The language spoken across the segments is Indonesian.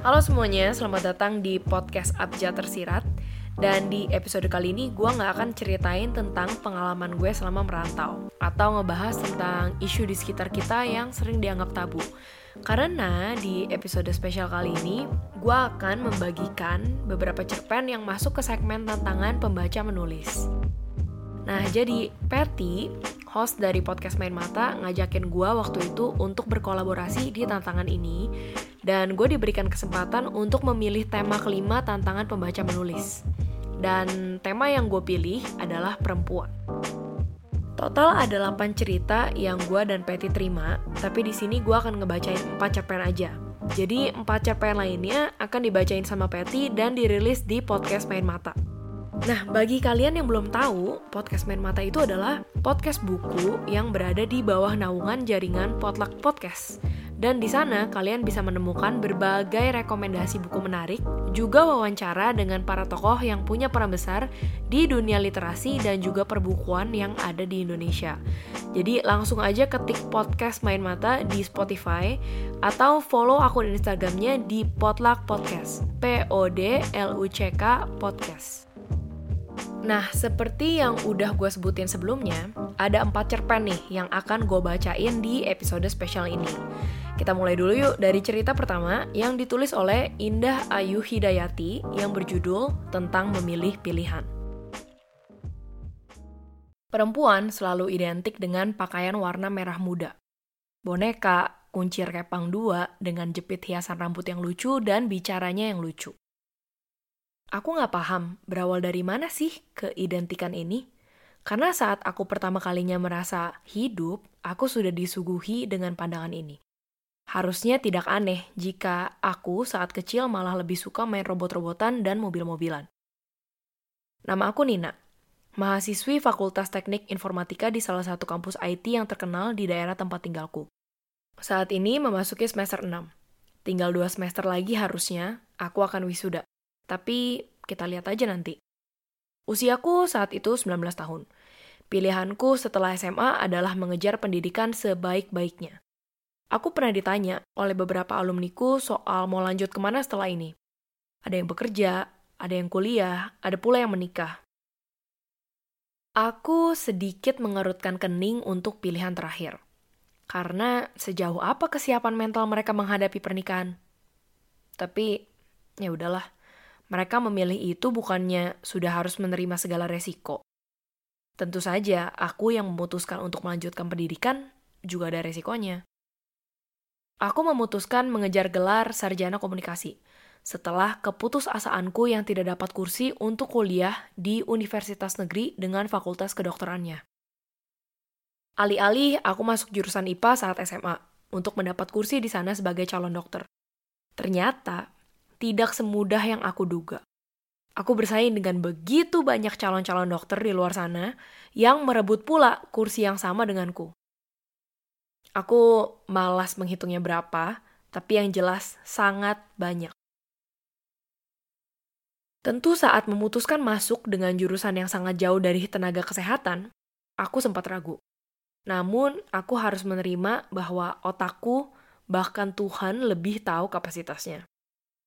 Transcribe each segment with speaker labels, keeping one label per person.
Speaker 1: Halo semuanya, selamat datang di podcast Abjad Tersirat. Dan di episode kali ini gue gak akan ceritain tentang pengalaman gue selama merantau. Atau ngebahas tentang isu di sekitar kita yang sering dianggap tabu. Karena di episode spesial kali ini Gue akan membagikan beberapa cerpen yang masuk ke segmen tantangan pembaca menulis Nah, jadi Patty, host dari podcast Main Mata, ngajakin gue waktu itu untuk berkolaborasi di tantangan ini. Dan gue diberikan kesempatan untuk memilih tema kelima tantangan pembaca menulis. Dan tema yang gue pilih adalah perempuan. Total ada 8 cerita yang gue dan Patty terima, tapi di sini gue akan ngebacain 4 cerpen aja. Jadi 4 cerpen lainnya akan dibacain sama Patty dan dirilis di podcast Main Mata. Nah, bagi kalian yang belum tahu, podcast Main Mata itu adalah podcast buku yang berada di bawah naungan jaringan Potluck Podcast. Dan di sana kalian bisa menemukan berbagai rekomendasi buku menarik, juga wawancara dengan para tokoh yang punya peran besar di dunia literasi dan juga perbukuan yang ada di Indonesia. Jadi langsung aja ketik podcast Main Mata di Spotify atau follow akun Instagramnya di Potluck Podcast. P O D L U C K Podcast. Nah, seperti yang udah gue sebutin sebelumnya, ada empat cerpen nih yang akan gue bacain di episode spesial ini. Kita mulai dulu yuk dari cerita pertama yang ditulis oleh Indah Ayu Hidayati yang berjudul Tentang Memilih Pilihan. Perempuan selalu identik dengan pakaian warna merah muda. Boneka, kuncir kepang dua dengan jepit hiasan rambut yang lucu dan bicaranya yang lucu. Aku nggak paham berawal dari mana sih keidentikan ini. Karena saat aku pertama kalinya merasa hidup, aku sudah disuguhi dengan pandangan ini. Harusnya tidak aneh jika aku saat kecil malah lebih suka main robot-robotan dan mobil-mobilan. Nama aku Nina, mahasiswi Fakultas Teknik Informatika di salah satu kampus IT yang terkenal di daerah tempat tinggalku. Saat ini memasuki semester 6. Tinggal dua semester lagi harusnya aku akan wisuda. Tapi kita lihat aja nanti. Usiaku saat itu 19 tahun. Pilihanku setelah SMA adalah mengejar pendidikan sebaik-baiknya. Aku pernah ditanya oleh beberapa alumniku soal mau lanjut ke mana setelah ini. Ada yang bekerja, ada yang kuliah, ada pula yang menikah. Aku sedikit mengerutkan kening untuk pilihan terakhir. Karena sejauh apa kesiapan mental mereka menghadapi pernikahan? Tapi, ya udahlah mereka memilih itu bukannya sudah harus menerima segala resiko. Tentu saja, aku yang memutuskan untuk melanjutkan pendidikan juga ada resikonya. Aku memutuskan mengejar gelar sarjana komunikasi setelah keputusasaanku yang tidak dapat kursi untuk kuliah di universitas negeri dengan fakultas kedokterannya. Alih-alih aku masuk jurusan IPA saat SMA untuk mendapat kursi di sana sebagai calon dokter. Ternyata tidak semudah yang aku duga. Aku bersaing dengan begitu banyak calon-calon dokter di luar sana yang merebut pula kursi yang sama denganku. Aku malas menghitungnya berapa, tapi yang jelas sangat banyak. Tentu saat memutuskan masuk dengan jurusan yang sangat jauh dari tenaga kesehatan, aku sempat ragu. Namun, aku harus menerima bahwa otakku, bahkan Tuhan lebih tahu kapasitasnya.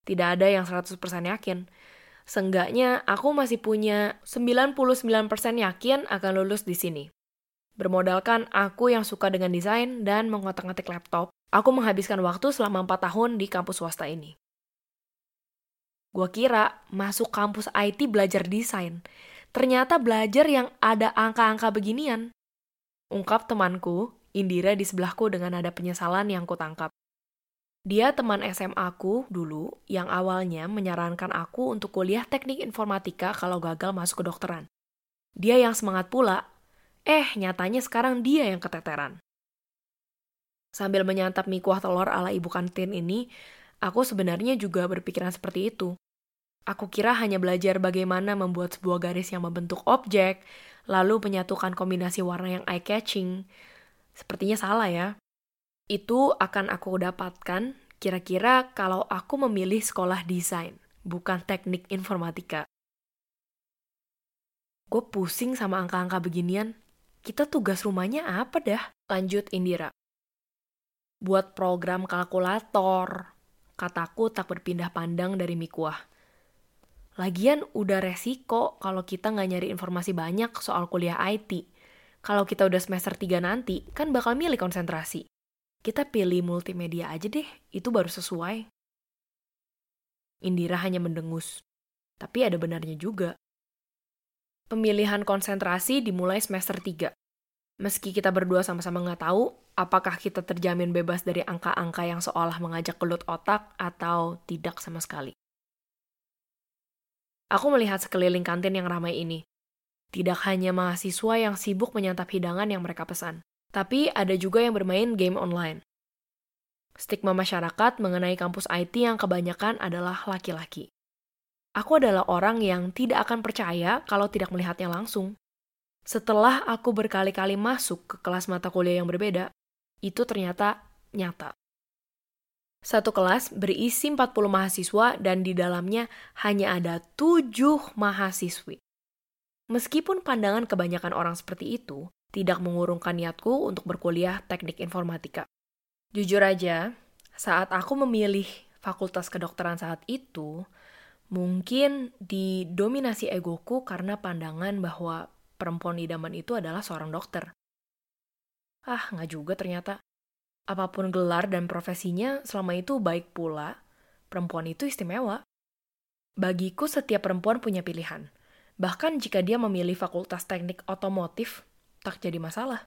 Speaker 1: Tidak ada yang 100% yakin. Seenggaknya aku masih punya 99% yakin akan lulus di sini. Bermodalkan aku yang suka dengan desain dan mengotak-ngatik laptop, aku menghabiskan waktu selama 4 tahun di kampus swasta ini. Gua kira masuk kampus IT belajar desain. Ternyata belajar yang ada angka-angka beginian. Ungkap temanku, Indira di sebelahku dengan ada penyesalan yang kutangkap. Dia teman SMA aku dulu yang awalnya menyarankan aku untuk kuliah teknik informatika kalau gagal masuk ke dokteran. Dia yang semangat pula, eh nyatanya sekarang dia yang keteteran. Sambil menyantap mie kuah telur ala ibu kantin ini, aku sebenarnya juga berpikiran seperti itu. Aku kira hanya belajar bagaimana membuat sebuah garis yang membentuk objek, lalu menyatukan kombinasi warna yang eye-catching. Sepertinya salah ya. Itu akan aku dapatkan kira-kira kalau aku memilih sekolah desain, bukan teknik informatika. Gue pusing sama angka-angka beginian. Kita tugas rumahnya apa dah? Lanjut Indira. Buat program kalkulator, kataku tak berpindah pandang dari Mikuah. Lagian udah resiko kalau kita nggak nyari informasi banyak soal kuliah IT. Kalau kita udah semester 3 nanti, kan bakal milih konsentrasi. Kita pilih multimedia aja deh, itu baru sesuai. Indira hanya mendengus. Tapi ada benarnya juga. Pemilihan konsentrasi dimulai semester 3. Meski kita berdua sama-sama nggak tahu, apakah kita terjamin bebas dari angka-angka yang seolah mengajak kelut otak atau tidak sama sekali. Aku melihat sekeliling kantin yang ramai ini. Tidak hanya mahasiswa yang sibuk menyantap hidangan yang mereka pesan, tapi ada juga yang bermain game online. Stigma masyarakat mengenai kampus IT yang kebanyakan adalah laki-laki. Aku adalah orang yang tidak akan percaya kalau tidak melihatnya langsung. Setelah aku berkali-kali masuk ke kelas mata kuliah yang berbeda, itu ternyata nyata. Satu kelas berisi 40 mahasiswa dan di dalamnya hanya ada 7 mahasiswi. Meskipun pandangan kebanyakan orang seperti itu, tidak mengurungkan niatku untuk berkuliah teknik informatika. Jujur aja, saat aku memilih fakultas kedokteran saat itu, mungkin didominasi egoku karena pandangan bahwa perempuan idaman itu adalah seorang dokter. Ah, nggak juga ternyata. Apa pun gelar dan profesinya, selama itu baik pula, perempuan itu istimewa. Bagiku setiap perempuan punya pilihan. Bahkan jika dia memilih fakultas teknik otomotif, tak jadi masalah.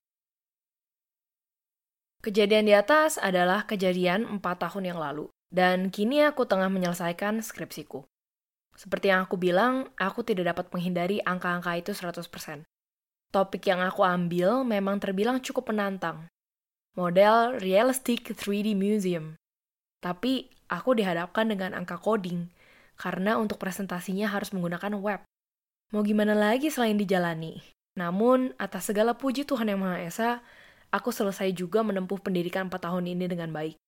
Speaker 1: Kejadian di atas adalah kejadian 4 tahun yang lalu, dan kini aku tengah menyelesaikan skripsiku. Seperti yang aku bilang, aku tidak dapat menghindari angka-angka itu 100%. Topik yang aku ambil memang terbilang cukup menantang. Model Realistic 3D Museum. Tapi aku dihadapkan dengan angka coding, karena untuk presentasinya harus menggunakan web. Mau gimana lagi selain dijalani? Namun, atas segala puji Tuhan Yang Maha Esa, aku selesai juga menempuh pendidikan 4 tahun ini dengan baik.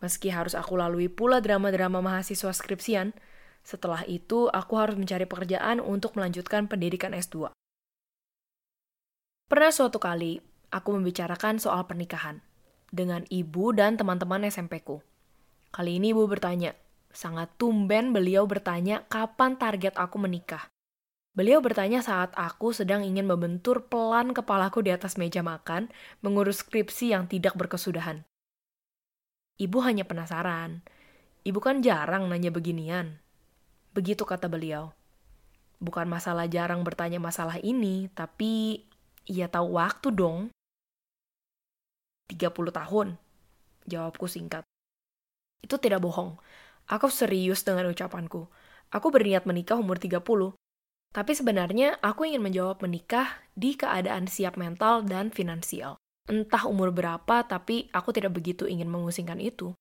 Speaker 1: Meski harus aku lalui pula drama-drama mahasiswa skripsian, setelah itu, aku harus mencari pekerjaan untuk melanjutkan pendidikan S2. Pernah suatu kali, aku membicarakan soal pernikahan dengan ibu dan teman-teman SMP-ku. Kali ini ibu bertanya, sangat tumben beliau bertanya kapan target aku menikah. Beliau bertanya saat aku sedang ingin membentur pelan kepalaku di atas meja makan, mengurus skripsi yang tidak berkesudahan. Ibu hanya penasaran. Ibu kan jarang nanya beginian. Begitu kata beliau. Bukan masalah jarang bertanya masalah ini, tapi ia tahu waktu dong. 30 tahun. Jawabku singkat. Itu tidak bohong. Aku serius dengan ucapanku. Aku berniat menikah umur 30. Tapi sebenarnya aku ingin menjawab menikah di keadaan siap mental dan finansial. Entah umur berapa, tapi aku tidak begitu ingin mengusingkan itu.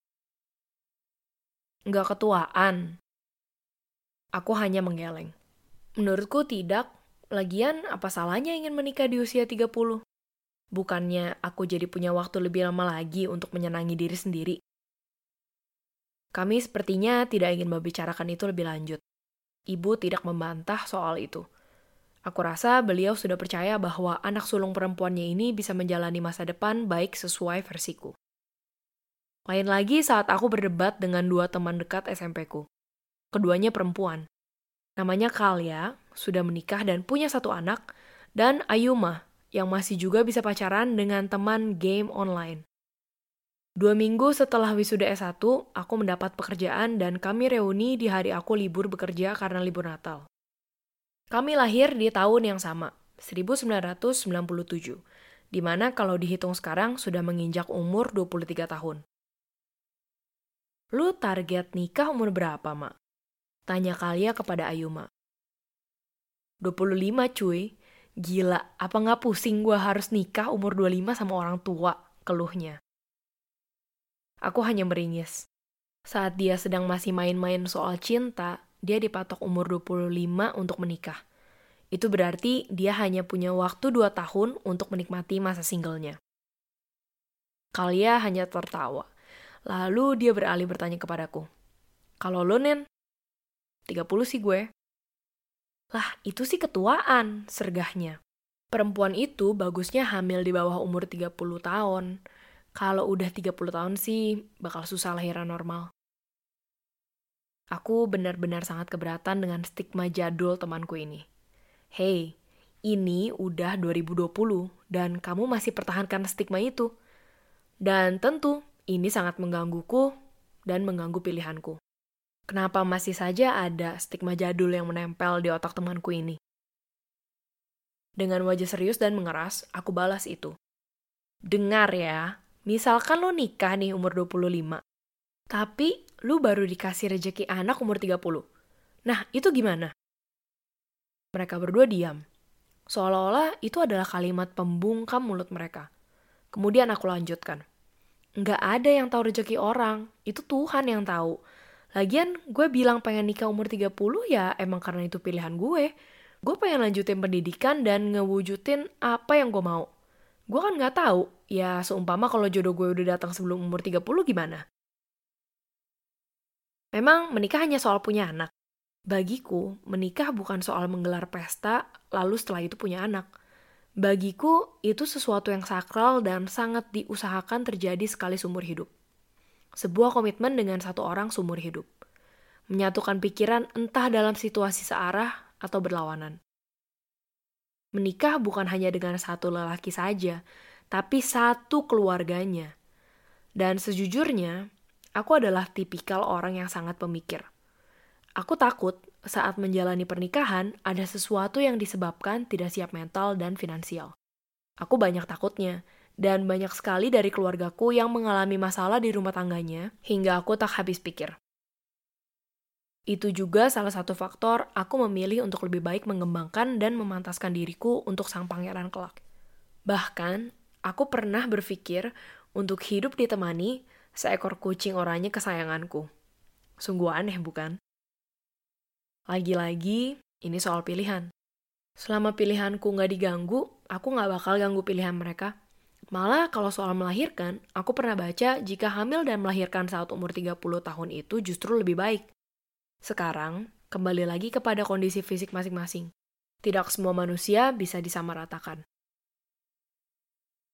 Speaker 1: Nggak ketuaan, Aku hanya menggeleng. Menurutku tidak, lagian apa salahnya ingin menikah di usia 30? Bukannya aku jadi punya waktu lebih lama lagi untuk menyenangi diri sendiri. Kami sepertinya tidak ingin membicarakan itu lebih lanjut. Ibu tidak membantah soal itu. Aku rasa beliau sudah percaya bahwa anak sulung perempuannya ini bisa menjalani masa depan baik sesuai versiku. Lain lagi saat aku berdebat dengan dua teman dekat SMP-ku. Keduanya perempuan. Namanya Kalia, sudah menikah dan punya satu anak, dan Ayuma, yang masih juga bisa pacaran dengan teman game online. Dua minggu setelah wisuda S1, aku mendapat pekerjaan dan kami reuni di hari aku libur bekerja karena libur Natal. Kami lahir di tahun yang sama, 1997, di mana kalau dihitung sekarang sudah menginjak umur 23 tahun. Lu target nikah umur berapa, Mak? Tanya Kalia kepada Ayuma. 25 cuy. Gila, apa nggak pusing gue harus nikah umur 25 sama orang tua, keluhnya. Aku hanya meringis. Saat dia sedang masih main-main soal cinta, dia dipatok umur 25 untuk menikah. Itu berarti dia hanya punya waktu 2 tahun untuk menikmati masa singlenya. Kalia hanya tertawa. Lalu dia beralih bertanya kepadaku. Kalau lo, Nen, 30 sih gue. Lah, itu sih ketuaan, sergahnya. Perempuan itu bagusnya hamil di bawah umur 30 tahun. Kalau udah 30 tahun sih, bakal susah lahiran normal. Aku benar-benar sangat keberatan dengan stigma jadul temanku ini. Hey, ini udah 2020 dan kamu masih pertahankan stigma itu. Dan tentu, ini sangat menggangguku dan mengganggu pilihanku. Kenapa masih saja ada stigma jadul yang menempel di otak temanku ini? Dengan wajah serius dan mengeras, aku balas itu. Dengar ya, misalkan lo nikah nih umur 25, tapi lu baru dikasih rejeki anak umur 30. Nah, itu gimana? Mereka berdua diam. Seolah-olah itu adalah kalimat pembungkam mulut mereka. Kemudian aku lanjutkan. Nggak ada yang tahu rejeki orang, itu Tuhan yang tahu. Lagian gue bilang pengen nikah umur 30 ya emang karena itu pilihan gue. Gue pengen lanjutin pendidikan dan ngewujudin apa yang gue mau. Gue kan nggak tahu, ya seumpama kalau jodoh gue udah datang sebelum umur 30 gimana? Memang menikah hanya soal punya anak. Bagiku, menikah bukan soal menggelar pesta, lalu setelah itu punya anak. Bagiku, itu sesuatu yang sakral dan sangat diusahakan terjadi sekali seumur hidup. Sebuah komitmen dengan satu orang seumur hidup. Menyatukan pikiran entah dalam situasi searah atau berlawanan. Menikah bukan hanya dengan satu lelaki saja, tapi satu keluarganya. Dan sejujurnya, Aku adalah tipikal orang yang sangat pemikir. Aku takut saat menjalani pernikahan ada sesuatu yang disebabkan tidak siap mental dan finansial. Aku banyak takutnya, dan banyak sekali dari keluargaku yang mengalami masalah di rumah tangganya hingga aku tak habis pikir. Itu juga salah satu faktor aku memilih untuk lebih baik mengembangkan dan memantaskan diriku untuk sang pangeran kelak. Bahkan, aku pernah berpikir untuk hidup ditemani seekor kucing oranye kesayanganku. Sungguh aneh, bukan? Lagi-lagi, ini soal pilihan. Selama pilihanku nggak diganggu, aku nggak bakal ganggu pilihan mereka. Malah kalau soal melahirkan, aku pernah baca jika hamil dan melahirkan saat umur 30 tahun itu justru lebih baik. Sekarang, kembali lagi kepada kondisi fisik masing-masing. Tidak semua manusia bisa disamaratakan.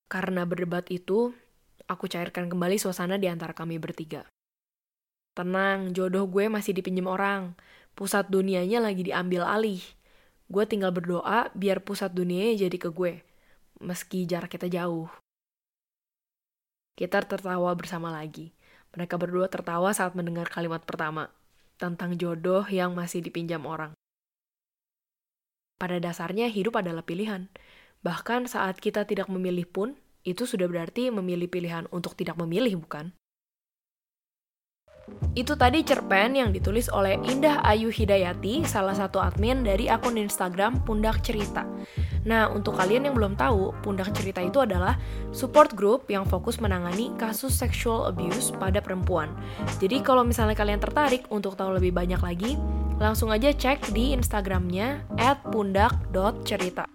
Speaker 1: Karena berdebat itu, aku cairkan kembali suasana di antara kami bertiga. Tenang, jodoh gue masih dipinjam orang. Pusat dunianya lagi diambil alih. Gue tinggal berdoa biar pusat dunianya jadi ke gue. Meski jarak kita jauh. Kita tertawa bersama lagi. Mereka berdua tertawa saat mendengar kalimat pertama. Tentang jodoh yang masih dipinjam orang. Pada dasarnya hidup adalah pilihan. Bahkan saat kita tidak memilih pun, itu sudah berarti memilih pilihan untuk tidak memilih, bukan? Itu tadi cerpen yang ditulis oleh Indah Ayu Hidayati, salah satu admin dari akun Instagram Pundak Cerita. Nah, untuk kalian yang belum tahu, Pundak Cerita itu adalah support group yang fokus menangani kasus sexual abuse pada perempuan. Jadi kalau misalnya kalian tertarik untuk tahu lebih banyak lagi, langsung aja cek di Instagramnya @pundak.cerita.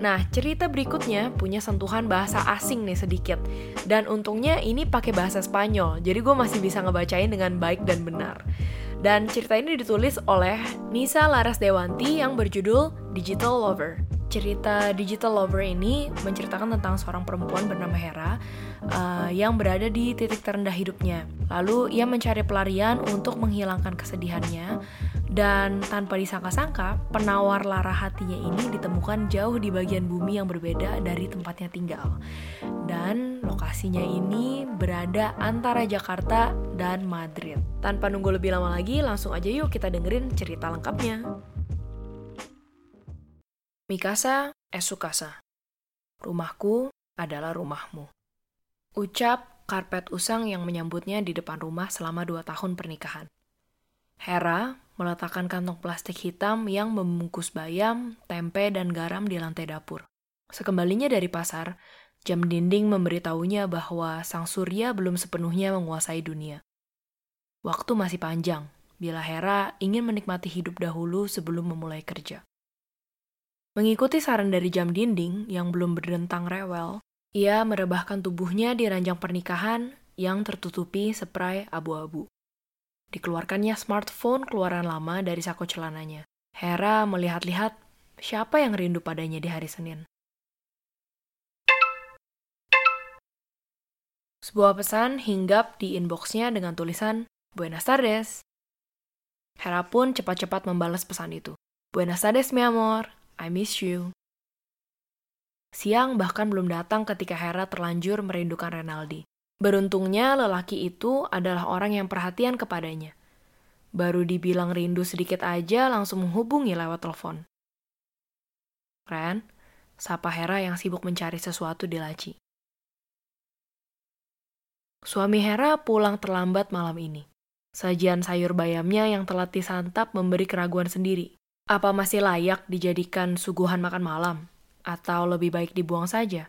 Speaker 1: Nah, cerita berikutnya punya sentuhan bahasa asing nih sedikit. Dan untungnya ini pakai bahasa Spanyol, jadi gue masih bisa ngebacain dengan baik dan benar. Dan cerita ini ditulis oleh Nisa Laras Dewanti yang berjudul Digital Lover. Cerita Digital Lover ini menceritakan tentang seorang perempuan bernama Hera uh, yang berada di titik terendah hidupnya. Lalu ia mencari pelarian untuk menghilangkan kesedihannya dan tanpa disangka-sangka penawar lara hatinya ini ditemukan jauh di bagian bumi yang berbeda dari tempatnya tinggal. Dan lokasinya ini berada antara Jakarta dan Madrid. Tanpa nunggu lebih lama lagi, langsung aja yuk kita dengerin cerita lengkapnya. Mikasa Esukasa. Rumahku adalah rumahmu. Ucap karpet usang yang menyambutnya di depan rumah selama dua tahun pernikahan. Hera meletakkan kantong plastik hitam yang membungkus bayam, tempe, dan garam di lantai dapur. Sekembalinya dari pasar, jam dinding memberitahunya bahwa sang surya belum sepenuhnya menguasai dunia. Waktu masih panjang, bila Hera ingin menikmati hidup dahulu sebelum memulai kerja. Mengikuti saran dari jam dinding yang belum berdentang rewel, ia merebahkan tubuhnya di ranjang pernikahan yang tertutupi spray abu-abu. Dikeluarkannya smartphone keluaran lama dari sako celananya. Hera melihat-lihat siapa yang rindu padanya di hari Senin. Sebuah pesan hinggap di inboxnya dengan tulisan, Buenas tardes, Hera pun cepat-cepat membalas pesan itu. Buenas tardes, mi amor. I miss you. Siang bahkan belum datang ketika Hera terlanjur merindukan Renaldi. Beruntungnya lelaki itu adalah orang yang perhatian kepadanya. Baru dibilang rindu sedikit aja langsung menghubungi lewat telepon. Ren, sapa Hera yang sibuk mencari sesuatu di laci. Suami Hera pulang terlambat malam ini. Sajian sayur bayamnya yang telah disantap memberi keraguan sendiri. Apa masih layak dijadikan suguhan makan malam? Atau lebih baik dibuang saja?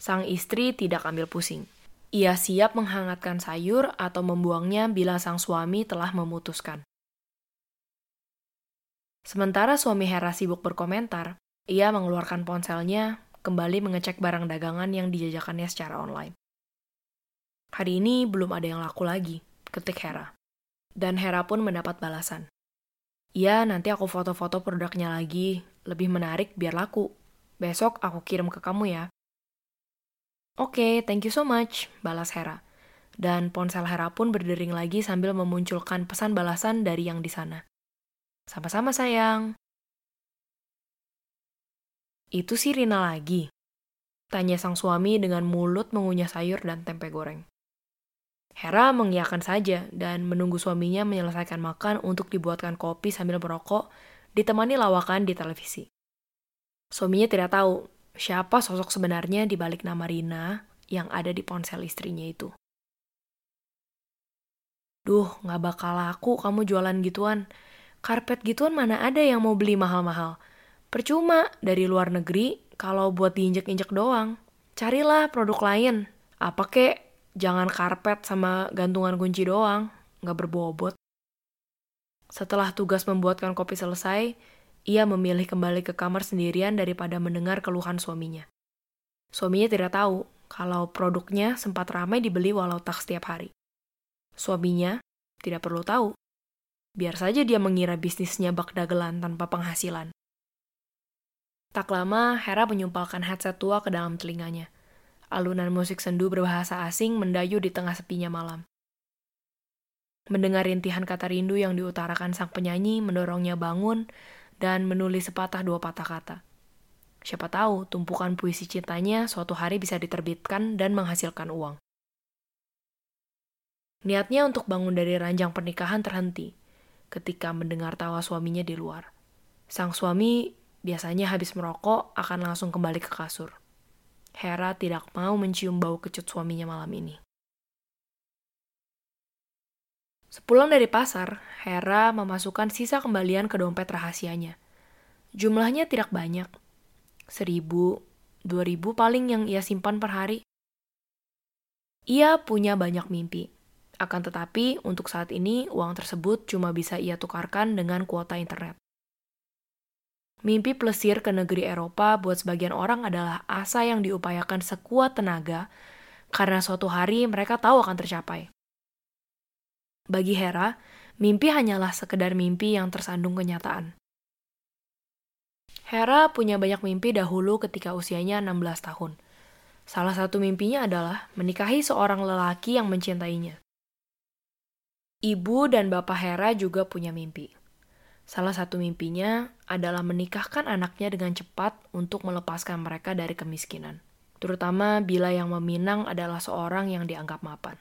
Speaker 1: Sang istri tidak ambil pusing. Ia siap menghangatkan sayur atau membuangnya bila sang suami telah memutuskan. Sementara suami Hera sibuk berkomentar, ia mengeluarkan ponselnya, kembali mengecek barang dagangan yang dijajakannya secara online. Hari ini belum ada yang laku lagi, ketik Hera. Dan Hera pun mendapat balasan. Ya, nanti aku foto-foto produknya lagi, lebih menarik biar laku. Besok aku kirim ke kamu ya. Oke, okay, thank you so much, balas Hera. Dan ponsel Hera pun berdering lagi sambil memunculkan pesan balasan dari yang di sana. Sama-sama sayang. Itu si Rina lagi? Tanya sang suami dengan mulut mengunyah sayur dan tempe goreng. Hera mengiyakan saja dan menunggu suaminya menyelesaikan makan untuk dibuatkan kopi sambil merokok, ditemani lawakan di televisi. Suaminya tidak tahu siapa sosok sebenarnya di balik nama Rina yang ada di ponsel istrinya itu. Duh, nggak bakal laku kamu jualan gituan. Karpet gituan mana ada yang mau beli mahal-mahal. Percuma dari luar negeri kalau buat diinjek-injek doang. Carilah produk lain. Apa kek jangan karpet sama gantungan kunci doang, nggak berbobot. Setelah tugas membuatkan kopi selesai, ia memilih kembali ke kamar sendirian daripada mendengar keluhan suaminya. Suaminya tidak tahu kalau produknya sempat ramai dibeli walau tak setiap hari. Suaminya tidak perlu tahu. Biar saja dia mengira bisnisnya bak dagelan tanpa penghasilan. Tak lama, Hera menyumpalkan headset tua ke dalam telinganya – alunan musik sendu berbahasa asing mendayu di tengah sepinya malam. Mendengar rintihan kata rindu yang diutarakan sang penyanyi mendorongnya bangun dan menulis sepatah dua patah kata. Siapa tahu tumpukan puisi cintanya suatu hari bisa diterbitkan dan menghasilkan uang. Niatnya untuk bangun dari ranjang pernikahan terhenti ketika mendengar tawa suaminya di luar. Sang suami biasanya habis merokok akan langsung kembali ke kasur. Hera tidak mau mencium bau kecut suaminya malam ini. Sepulang dari pasar, Hera memasukkan sisa kembalian ke dompet rahasianya. Jumlahnya tidak banyak. Seribu, dua ribu paling yang ia simpan per hari. Ia punya banyak mimpi. Akan tetapi, untuk saat ini, uang tersebut cuma bisa ia tukarkan dengan kuota internet. Mimpi plesir ke negeri Eropa buat sebagian orang adalah asa yang diupayakan sekuat tenaga karena suatu hari mereka tahu akan tercapai. Bagi Hera, mimpi hanyalah sekedar mimpi yang tersandung kenyataan. Hera punya banyak mimpi dahulu ketika usianya 16 tahun. Salah satu mimpinya adalah menikahi seorang lelaki yang mencintainya. Ibu dan bapak Hera juga punya mimpi. Salah satu mimpinya adalah menikahkan anaknya dengan cepat untuk melepaskan mereka dari kemiskinan, terutama bila yang meminang adalah seorang yang dianggap mapan.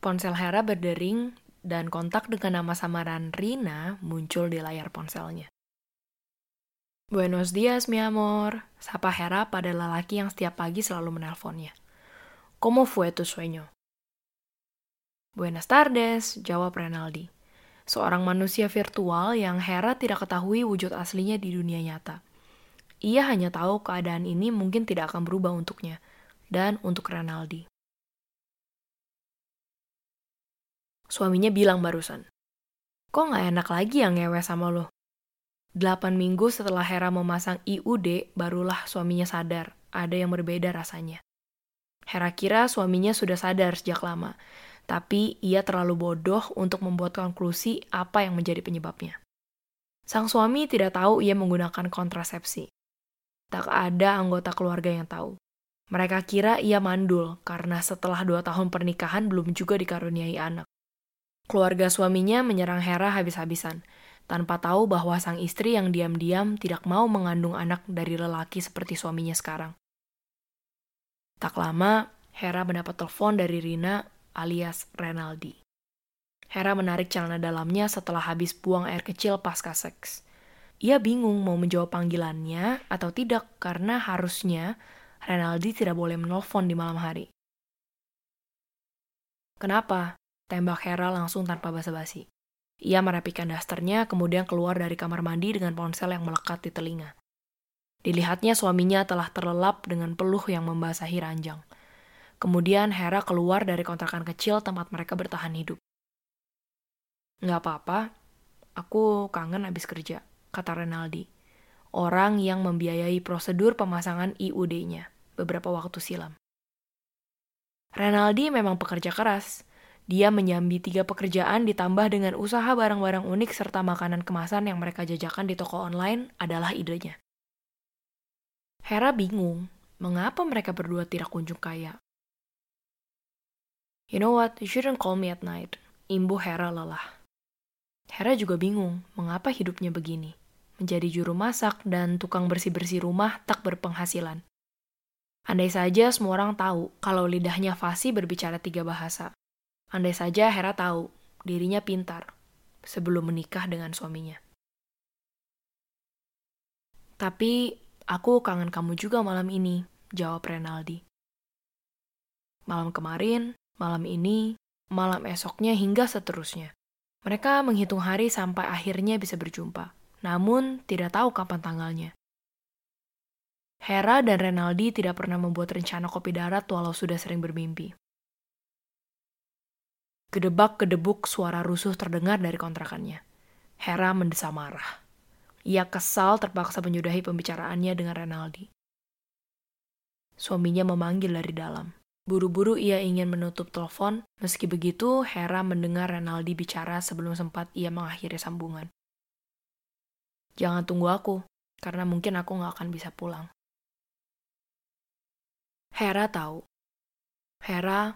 Speaker 1: Ponsel Hera berdering dan kontak dengan nama samaran Rina muncul di layar ponselnya. Buenos dias, mi amor. Sapa Hera pada lelaki yang setiap pagi selalu menelponnya. ¿Cómo fue tu sueño? Buenas tardes, jawab Renaldi. Seorang manusia virtual yang Hera tidak ketahui wujud aslinya di dunia nyata. Ia hanya tahu keadaan ini mungkin tidak akan berubah untuknya, dan untuk Renaldi. Suaminya bilang barusan, Kok nggak enak lagi yang ngewe sama lo? Delapan minggu setelah Hera memasang IUD, barulah suaminya sadar, ada yang berbeda rasanya. Hera kira suaminya sudah sadar sejak lama, tapi ia terlalu bodoh untuk membuat konklusi apa yang menjadi penyebabnya. Sang suami tidak tahu ia menggunakan kontrasepsi. Tak ada anggota keluarga yang tahu. Mereka kira ia mandul karena setelah dua tahun pernikahan belum juga dikaruniai anak. Keluarga suaminya menyerang Hera habis-habisan, tanpa tahu bahwa sang istri yang diam-diam tidak mau mengandung anak dari lelaki seperti suaminya sekarang. Tak lama, Hera mendapat telepon dari Rina alias Renaldi. Hera menarik celana dalamnya setelah habis buang air kecil pasca seks. Ia bingung mau menjawab panggilannya atau tidak karena harusnya Renaldi tidak boleh menelpon di malam hari. Kenapa? Tembak Hera langsung tanpa basa-basi. Ia merapikan dasternya, kemudian keluar dari kamar mandi dengan ponsel yang melekat di telinga. Dilihatnya suaminya telah terlelap dengan peluh yang membasahi ranjang. Kemudian Hera keluar dari kontrakan kecil tempat mereka bertahan hidup. Nggak apa-apa, aku kangen habis kerja, kata Renaldi orang yang membiayai prosedur pemasangan IUD-nya beberapa waktu silam. Renaldi memang pekerja keras. Dia menyambi tiga pekerjaan ditambah dengan usaha barang-barang unik serta makanan kemasan yang mereka jajakan di toko online adalah idenya. Hera bingung, mengapa mereka berdua tidak kunjung kaya. You know what, you shouldn't call me at night. Imbu Hera lelah. Hera juga bingung, mengapa hidupnya begini menjadi juru masak dan tukang bersih-bersih rumah tak berpenghasilan. Andai saja semua orang tahu kalau lidahnya Fasi berbicara tiga bahasa. Andai saja Hera tahu dirinya pintar sebelum menikah dengan suaminya. Tapi aku kangen kamu juga malam ini, jawab Renaldi. Malam kemarin, malam ini, malam esoknya hingga seterusnya. Mereka menghitung hari sampai akhirnya bisa berjumpa namun tidak tahu kapan tanggalnya. Hera dan Renaldi tidak pernah membuat rencana kopi darat walau sudah sering bermimpi. Gedebak-gedebuk suara rusuh terdengar dari kontrakannya. Hera mendesa marah. Ia kesal terpaksa menyudahi pembicaraannya dengan Renaldi. Suaminya memanggil dari dalam. Buru-buru ia ingin menutup telepon, meski begitu Hera mendengar Renaldi bicara sebelum sempat ia mengakhiri sambungan. Jangan tunggu aku, karena mungkin aku nggak akan bisa pulang. Hera tahu. Hera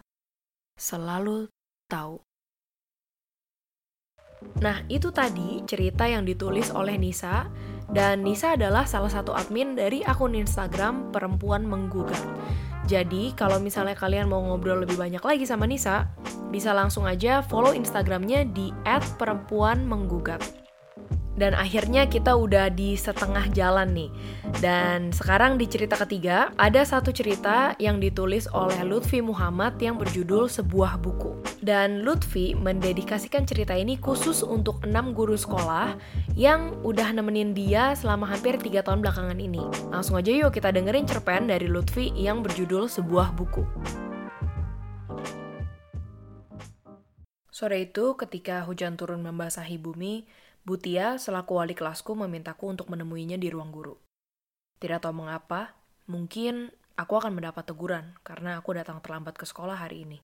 Speaker 1: selalu tahu. Nah, itu tadi cerita yang ditulis oleh Nisa, dan Nisa adalah salah satu admin dari akun Instagram Perempuan Menggugat. Jadi, kalau misalnya kalian mau ngobrol lebih banyak lagi sama Nisa, bisa langsung aja follow Instagramnya di @perempuanmenggugat. Dan akhirnya kita udah di setengah jalan nih. Dan sekarang di cerita ketiga, ada satu cerita yang ditulis oleh Lutfi Muhammad yang berjudul Sebuah Buku. Dan Lutfi mendedikasikan cerita ini khusus untuk enam guru sekolah yang udah nemenin dia selama hampir tiga tahun belakangan ini. Langsung aja yuk kita dengerin cerpen dari Lutfi yang berjudul Sebuah Buku. Sore itu, ketika hujan turun membasahi bumi, Butia, selaku wali kelasku, memintaku untuk menemuinya di ruang guru. Tidak tahu mengapa, mungkin aku akan mendapat teguran karena aku datang terlambat ke sekolah hari ini.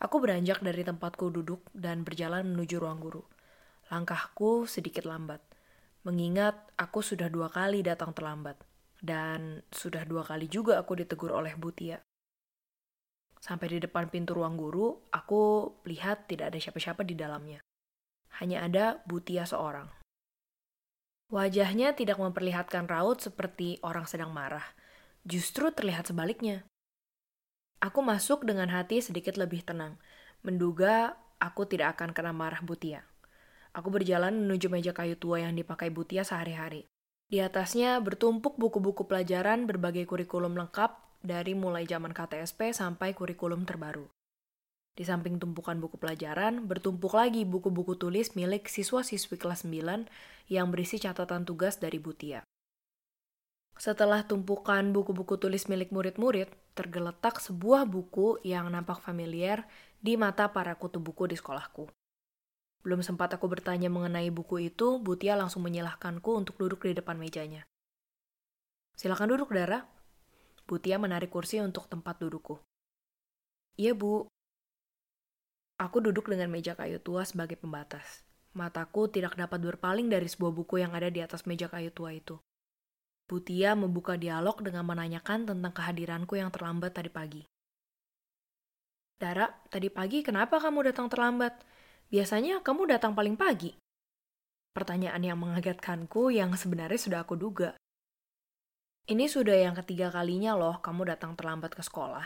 Speaker 1: Aku beranjak dari tempatku duduk dan berjalan menuju ruang guru. Langkahku sedikit lambat, mengingat aku sudah dua kali datang terlambat, dan sudah dua kali juga aku ditegur oleh Butia. Sampai di depan pintu ruang guru, aku lihat tidak ada siapa-siapa di dalamnya hanya ada Butia seorang. Wajahnya tidak memperlihatkan raut seperti orang sedang marah, justru terlihat sebaliknya. Aku masuk dengan hati sedikit lebih tenang, menduga aku tidak akan kena marah Butia. Aku berjalan menuju meja kayu tua yang dipakai Butia sehari-hari. Di atasnya bertumpuk buku-buku pelajaran berbagai kurikulum lengkap dari mulai zaman KTSP sampai kurikulum terbaru. Di samping tumpukan buku pelajaran, bertumpuk lagi buku-buku tulis milik siswa-siswi kelas 9 yang berisi catatan tugas dari Butia. Setelah tumpukan buku-buku tulis milik murid-murid, tergeletak sebuah buku yang nampak familiar di mata para kutu buku di sekolahku. Belum sempat aku bertanya mengenai buku itu, Butia langsung menyilahkanku untuk duduk di depan mejanya. Silakan duduk, Dara. Butia menarik kursi untuk tempat dudukku. Iya, Bu, Aku duduk dengan meja kayu tua sebagai pembatas. Mataku tidak dapat berpaling dari sebuah buku yang ada di atas meja kayu tua itu. Butia membuka dialog dengan menanyakan tentang kehadiranku yang terlambat tadi pagi. Dara, tadi pagi kenapa kamu datang terlambat? Biasanya kamu datang paling pagi. Pertanyaan yang mengagetkanku yang sebenarnya sudah aku duga. Ini sudah yang ketiga kalinya loh kamu datang terlambat ke sekolah.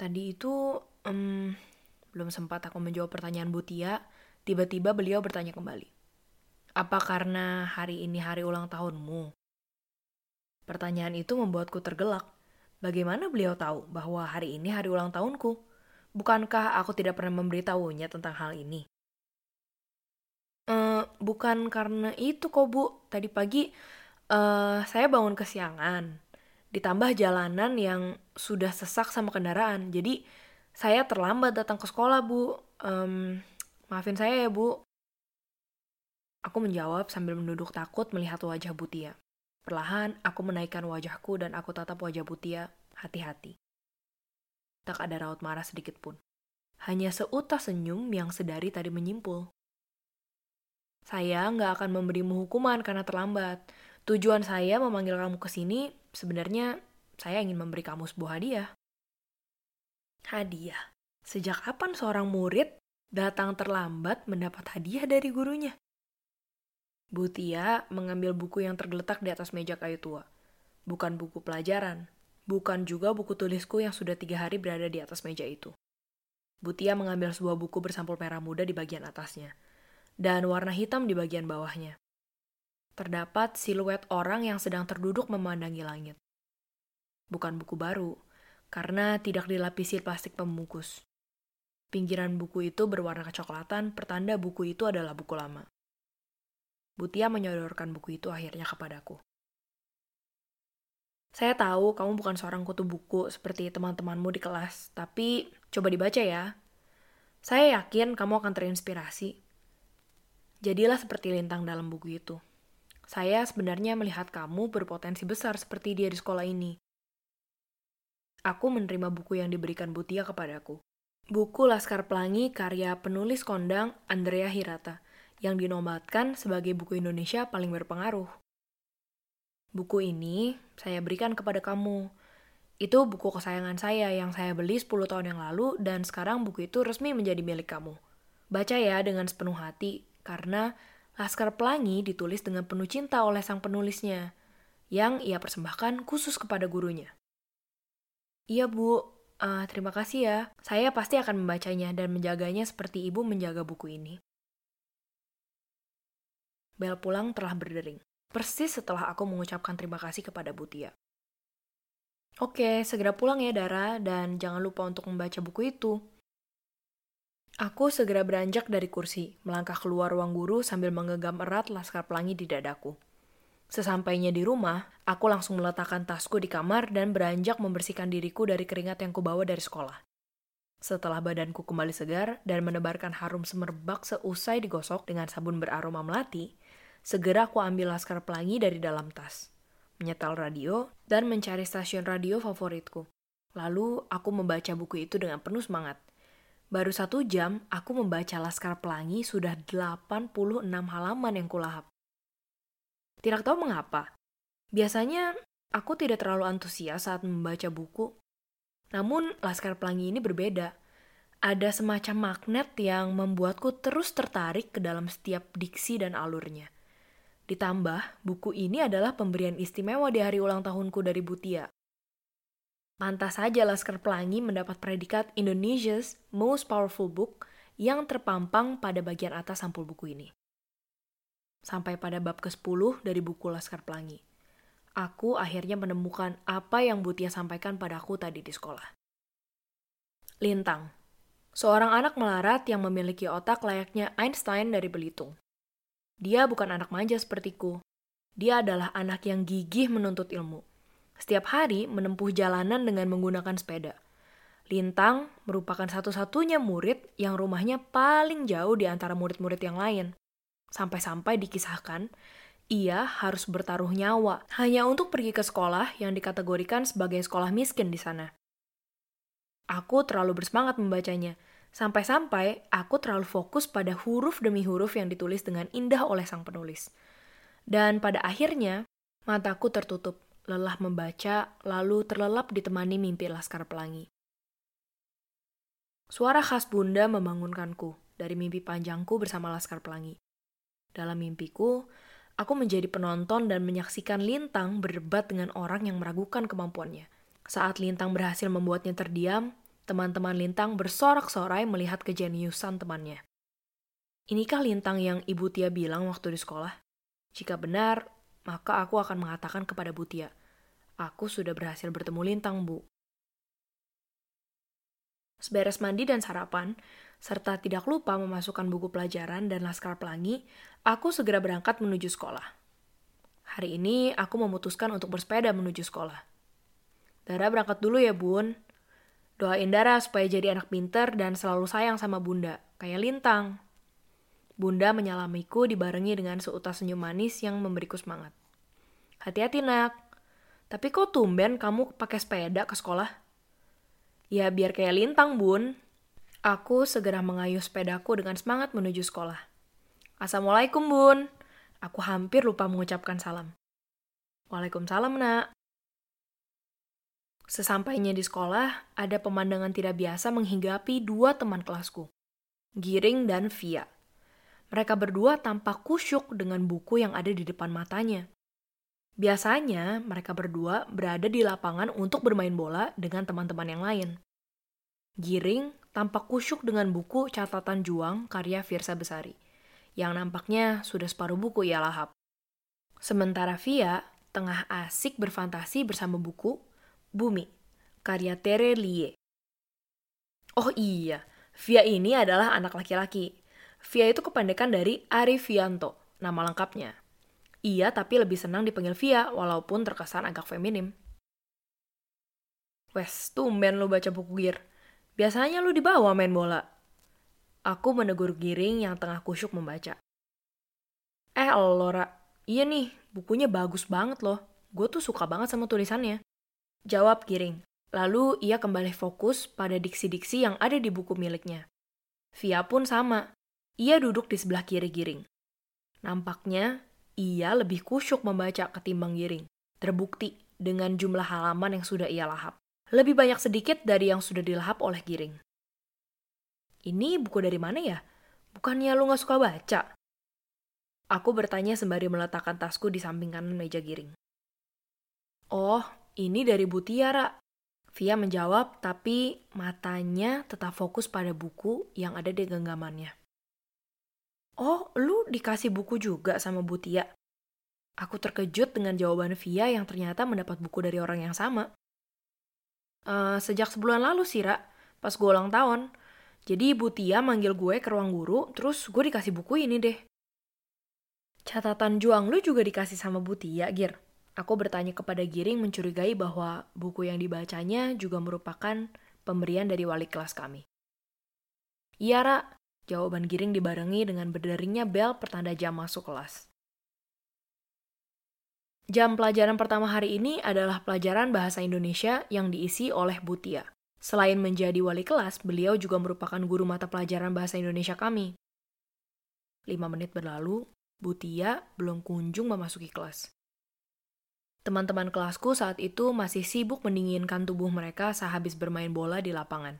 Speaker 1: Tadi itu, um, belum sempat aku menjawab pertanyaan Butia, tiba-tiba beliau bertanya kembali. Apa karena hari ini hari ulang tahunmu? Pertanyaan itu membuatku tergelak. Bagaimana beliau tahu bahwa hari ini hari ulang tahunku? Bukankah aku tidak pernah memberitahunya tentang hal ini? Uh, bukan karena itu kok bu. Tadi pagi uh, saya bangun kesiangan. Ditambah jalanan yang sudah sesak sama kendaraan. Jadi saya terlambat datang ke sekolah bu. Um, maafin saya ya bu. Aku menjawab sambil menunduk takut melihat wajah Butia. Perlahan, aku menaikkan wajahku dan aku tatap wajah Butia, hati-hati. Tak ada raut marah sedikit pun. Hanya seutas senyum yang sedari tadi menyimpul. Saya nggak akan memberimu hukuman karena terlambat. Tujuan saya memanggil kamu ke sini, sebenarnya saya ingin memberi kamu sebuah hadiah. Hadiah? Sejak kapan seorang murid datang terlambat mendapat hadiah dari gurunya? Butia mengambil buku yang tergeletak di atas meja kayu tua. Bukan buku pelajaran, bukan juga buku tulisku yang sudah tiga hari berada di atas meja itu. Butia mengambil sebuah buku bersampul merah muda di bagian atasnya, dan warna hitam di bagian bawahnya. Terdapat siluet orang yang sedang terduduk memandangi langit. Bukan buku baru, karena tidak dilapisi plastik pembungkus. Pinggiran buku itu berwarna kecoklatan, pertanda buku itu adalah buku lama. Butia menyodorkan buku itu akhirnya kepadaku. Saya tahu kamu bukan seorang kutu buku seperti teman-temanmu di kelas, tapi coba dibaca ya. Saya yakin kamu akan terinspirasi. Jadilah seperti lintang dalam buku itu. Saya sebenarnya melihat kamu berpotensi besar seperti dia di sekolah ini. Aku menerima buku yang diberikan Butia kepadaku. Buku Laskar Pelangi karya penulis kondang Andrea Hirata yang dinobatkan sebagai buku Indonesia paling berpengaruh. Buku ini saya berikan kepada kamu. Itu buku kesayangan saya yang saya beli 10 tahun yang lalu dan sekarang buku itu resmi menjadi milik kamu. Baca ya dengan sepenuh hati, karena Laskar Pelangi ditulis dengan penuh cinta oleh sang penulisnya, yang ia persembahkan khusus kepada gurunya. Iya bu, uh, terima kasih ya. Saya pasti akan membacanya dan menjaganya seperti ibu menjaga buku ini. Bel pulang telah berdering. Persis setelah aku mengucapkan terima kasih kepada Butia. Oke, segera pulang ya Dara, dan jangan lupa untuk membaca buku itu. Aku segera beranjak dari kursi, melangkah keluar ruang guru sambil menggenggam erat laskar pelangi di dadaku. Sesampainya di rumah, aku langsung meletakkan tasku di kamar dan beranjak membersihkan diriku dari keringat yang kubawa dari sekolah. Setelah badanku kembali segar dan menebarkan harum semerbak seusai digosok dengan sabun beraroma melati, Segera aku ambil laskar pelangi dari dalam tas, menyetel radio, dan mencari stasiun radio favoritku. Lalu aku membaca buku itu dengan penuh semangat. Baru satu jam, aku membaca Laskar Pelangi sudah 86 halaman yang kulahap. Tidak tahu mengapa. Biasanya, aku tidak terlalu antusias saat membaca buku. Namun, Laskar Pelangi ini berbeda. Ada semacam magnet yang membuatku terus tertarik ke dalam setiap diksi dan alurnya. Ditambah, buku ini adalah pemberian istimewa di hari ulang tahunku dari Butia. Pantas saja Laskar Pelangi mendapat predikat Indonesia's Most Powerful Book yang terpampang pada bagian atas sampul buku ini. Sampai pada bab ke-10 dari buku Laskar Pelangi. Aku akhirnya menemukan apa yang Butia sampaikan padaku tadi di sekolah. Lintang. Seorang anak melarat yang memiliki otak layaknya Einstein dari Belitung. Dia bukan anak manja sepertiku. Dia adalah anak yang gigih menuntut ilmu. Setiap hari menempuh jalanan dengan menggunakan sepeda. Lintang merupakan satu-satunya murid yang rumahnya paling jauh di antara murid-murid yang lain. Sampai-sampai dikisahkan, ia harus bertaruh nyawa hanya untuk pergi ke sekolah yang dikategorikan sebagai sekolah miskin di sana. Aku terlalu bersemangat membacanya, Sampai-sampai aku terlalu fokus pada huruf demi huruf yang ditulis dengan indah oleh sang penulis. Dan pada akhirnya, Mataku tertutup, lelah membaca, lalu terlelap ditemani mimpi Laskar Pelangi. Suara khas bunda membangunkanku dari mimpi panjangku bersama Laskar Pelangi. Dalam mimpiku, aku menjadi penonton dan menyaksikan Lintang berdebat dengan orang yang meragukan kemampuannya. Saat Lintang berhasil membuatnya terdiam, teman-teman Lintang bersorak-sorai melihat kejeniusan temannya. Inikah Lintang yang Ibu Tia bilang waktu di sekolah? Jika benar, maka aku akan mengatakan kepada Bu Tia, aku sudah berhasil bertemu Lintang, Bu. Seberes mandi dan sarapan, serta tidak lupa memasukkan buku pelajaran dan laskar pelangi, aku segera berangkat menuju sekolah. Hari ini aku memutuskan untuk bersepeda menuju sekolah. Dara berangkat dulu ya, Bun. Doain Dara supaya jadi anak pinter dan selalu sayang sama Bunda, kayak Lintang. Bunda menyalamiku dibarengi dengan seutas senyum manis yang memberiku semangat. Hati-hati nak. Tapi kok tumben kamu pakai sepeda ke sekolah? Ya biar kayak lintang bun. Aku segera mengayuh sepedaku dengan semangat menuju sekolah. Assalamualaikum bun. Aku hampir lupa mengucapkan salam. Waalaikumsalam nak. Sesampainya di sekolah, ada pemandangan tidak biasa menghinggapi dua teman kelasku, Giring dan Via. Mereka berdua tampak kusyuk dengan buku yang ada di depan matanya. Biasanya, mereka berdua berada di lapangan untuk bermain bola dengan teman-teman yang lain. Giring tampak kusyuk dengan buku catatan juang karya Firsa Besari, yang nampaknya sudah separuh buku ia lahap. Sementara Via tengah asik berfantasi bersama buku Bumi, karya Tere Lie. Oh iya, Via ini adalah anak laki-laki. Via itu kependekan dari Arifianto, nama lengkapnya. Iya, tapi lebih senang dipanggil Via, walaupun terkesan agak feminim. Wes, tumben lu baca buku Gir. Biasanya lu dibawa main bola. Aku menegur Giring yang tengah kusyuk membaca. Eh, Lora, iya nih, bukunya bagus banget loh. Gue tuh suka banget sama tulisannya. Jawab Giring. Lalu ia kembali fokus pada diksi-diksi yang ada di buku miliknya. Via pun sama. Ia duduk di sebelah kiri Giring. Nampaknya ia lebih kusyuk membaca ketimbang giring. Terbukti dengan jumlah halaman yang sudah ia lahap. Lebih banyak sedikit dari yang sudah dilahap oleh giring. Ini buku dari mana ya? Bukannya lu gak suka baca? Aku bertanya sembari meletakkan tasku di samping kanan meja giring. Oh, ini dari Bu Tiara. Via menjawab, tapi matanya tetap fokus pada buku yang ada di genggamannya. Oh, lu dikasih buku juga sama Bu Tia? Aku terkejut dengan jawaban Via yang ternyata mendapat buku dari orang yang sama. Uh, sejak sebulan lalu sih, Ra, pas gue ulang tahun. Jadi Bu Tia manggil gue ke ruang guru, terus gue dikasih buku ini deh. Catatan juang lu juga dikasih sama Bu Tia, Gir. Aku bertanya kepada Giring mencurigai bahwa buku yang dibacanya juga merupakan pemberian dari wali kelas kami. Iya, Ra, Jawaban Giring dibarengi dengan berderingnya bel pertanda jam masuk kelas. Jam pelajaran pertama hari ini adalah pelajaran bahasa Indonesia yang diisi oleh Butia. Selain menjadi wali kelas, beliau juga merupakan guru mata pelajaran bahasa Indonesia kami. Lima menit berlalu, Butia belum kunjung memasuki kelas. Teman-teman kelasku saat itu masih sibuk mendinginkan tubuh mereka sehabis bermain bola di lapangan.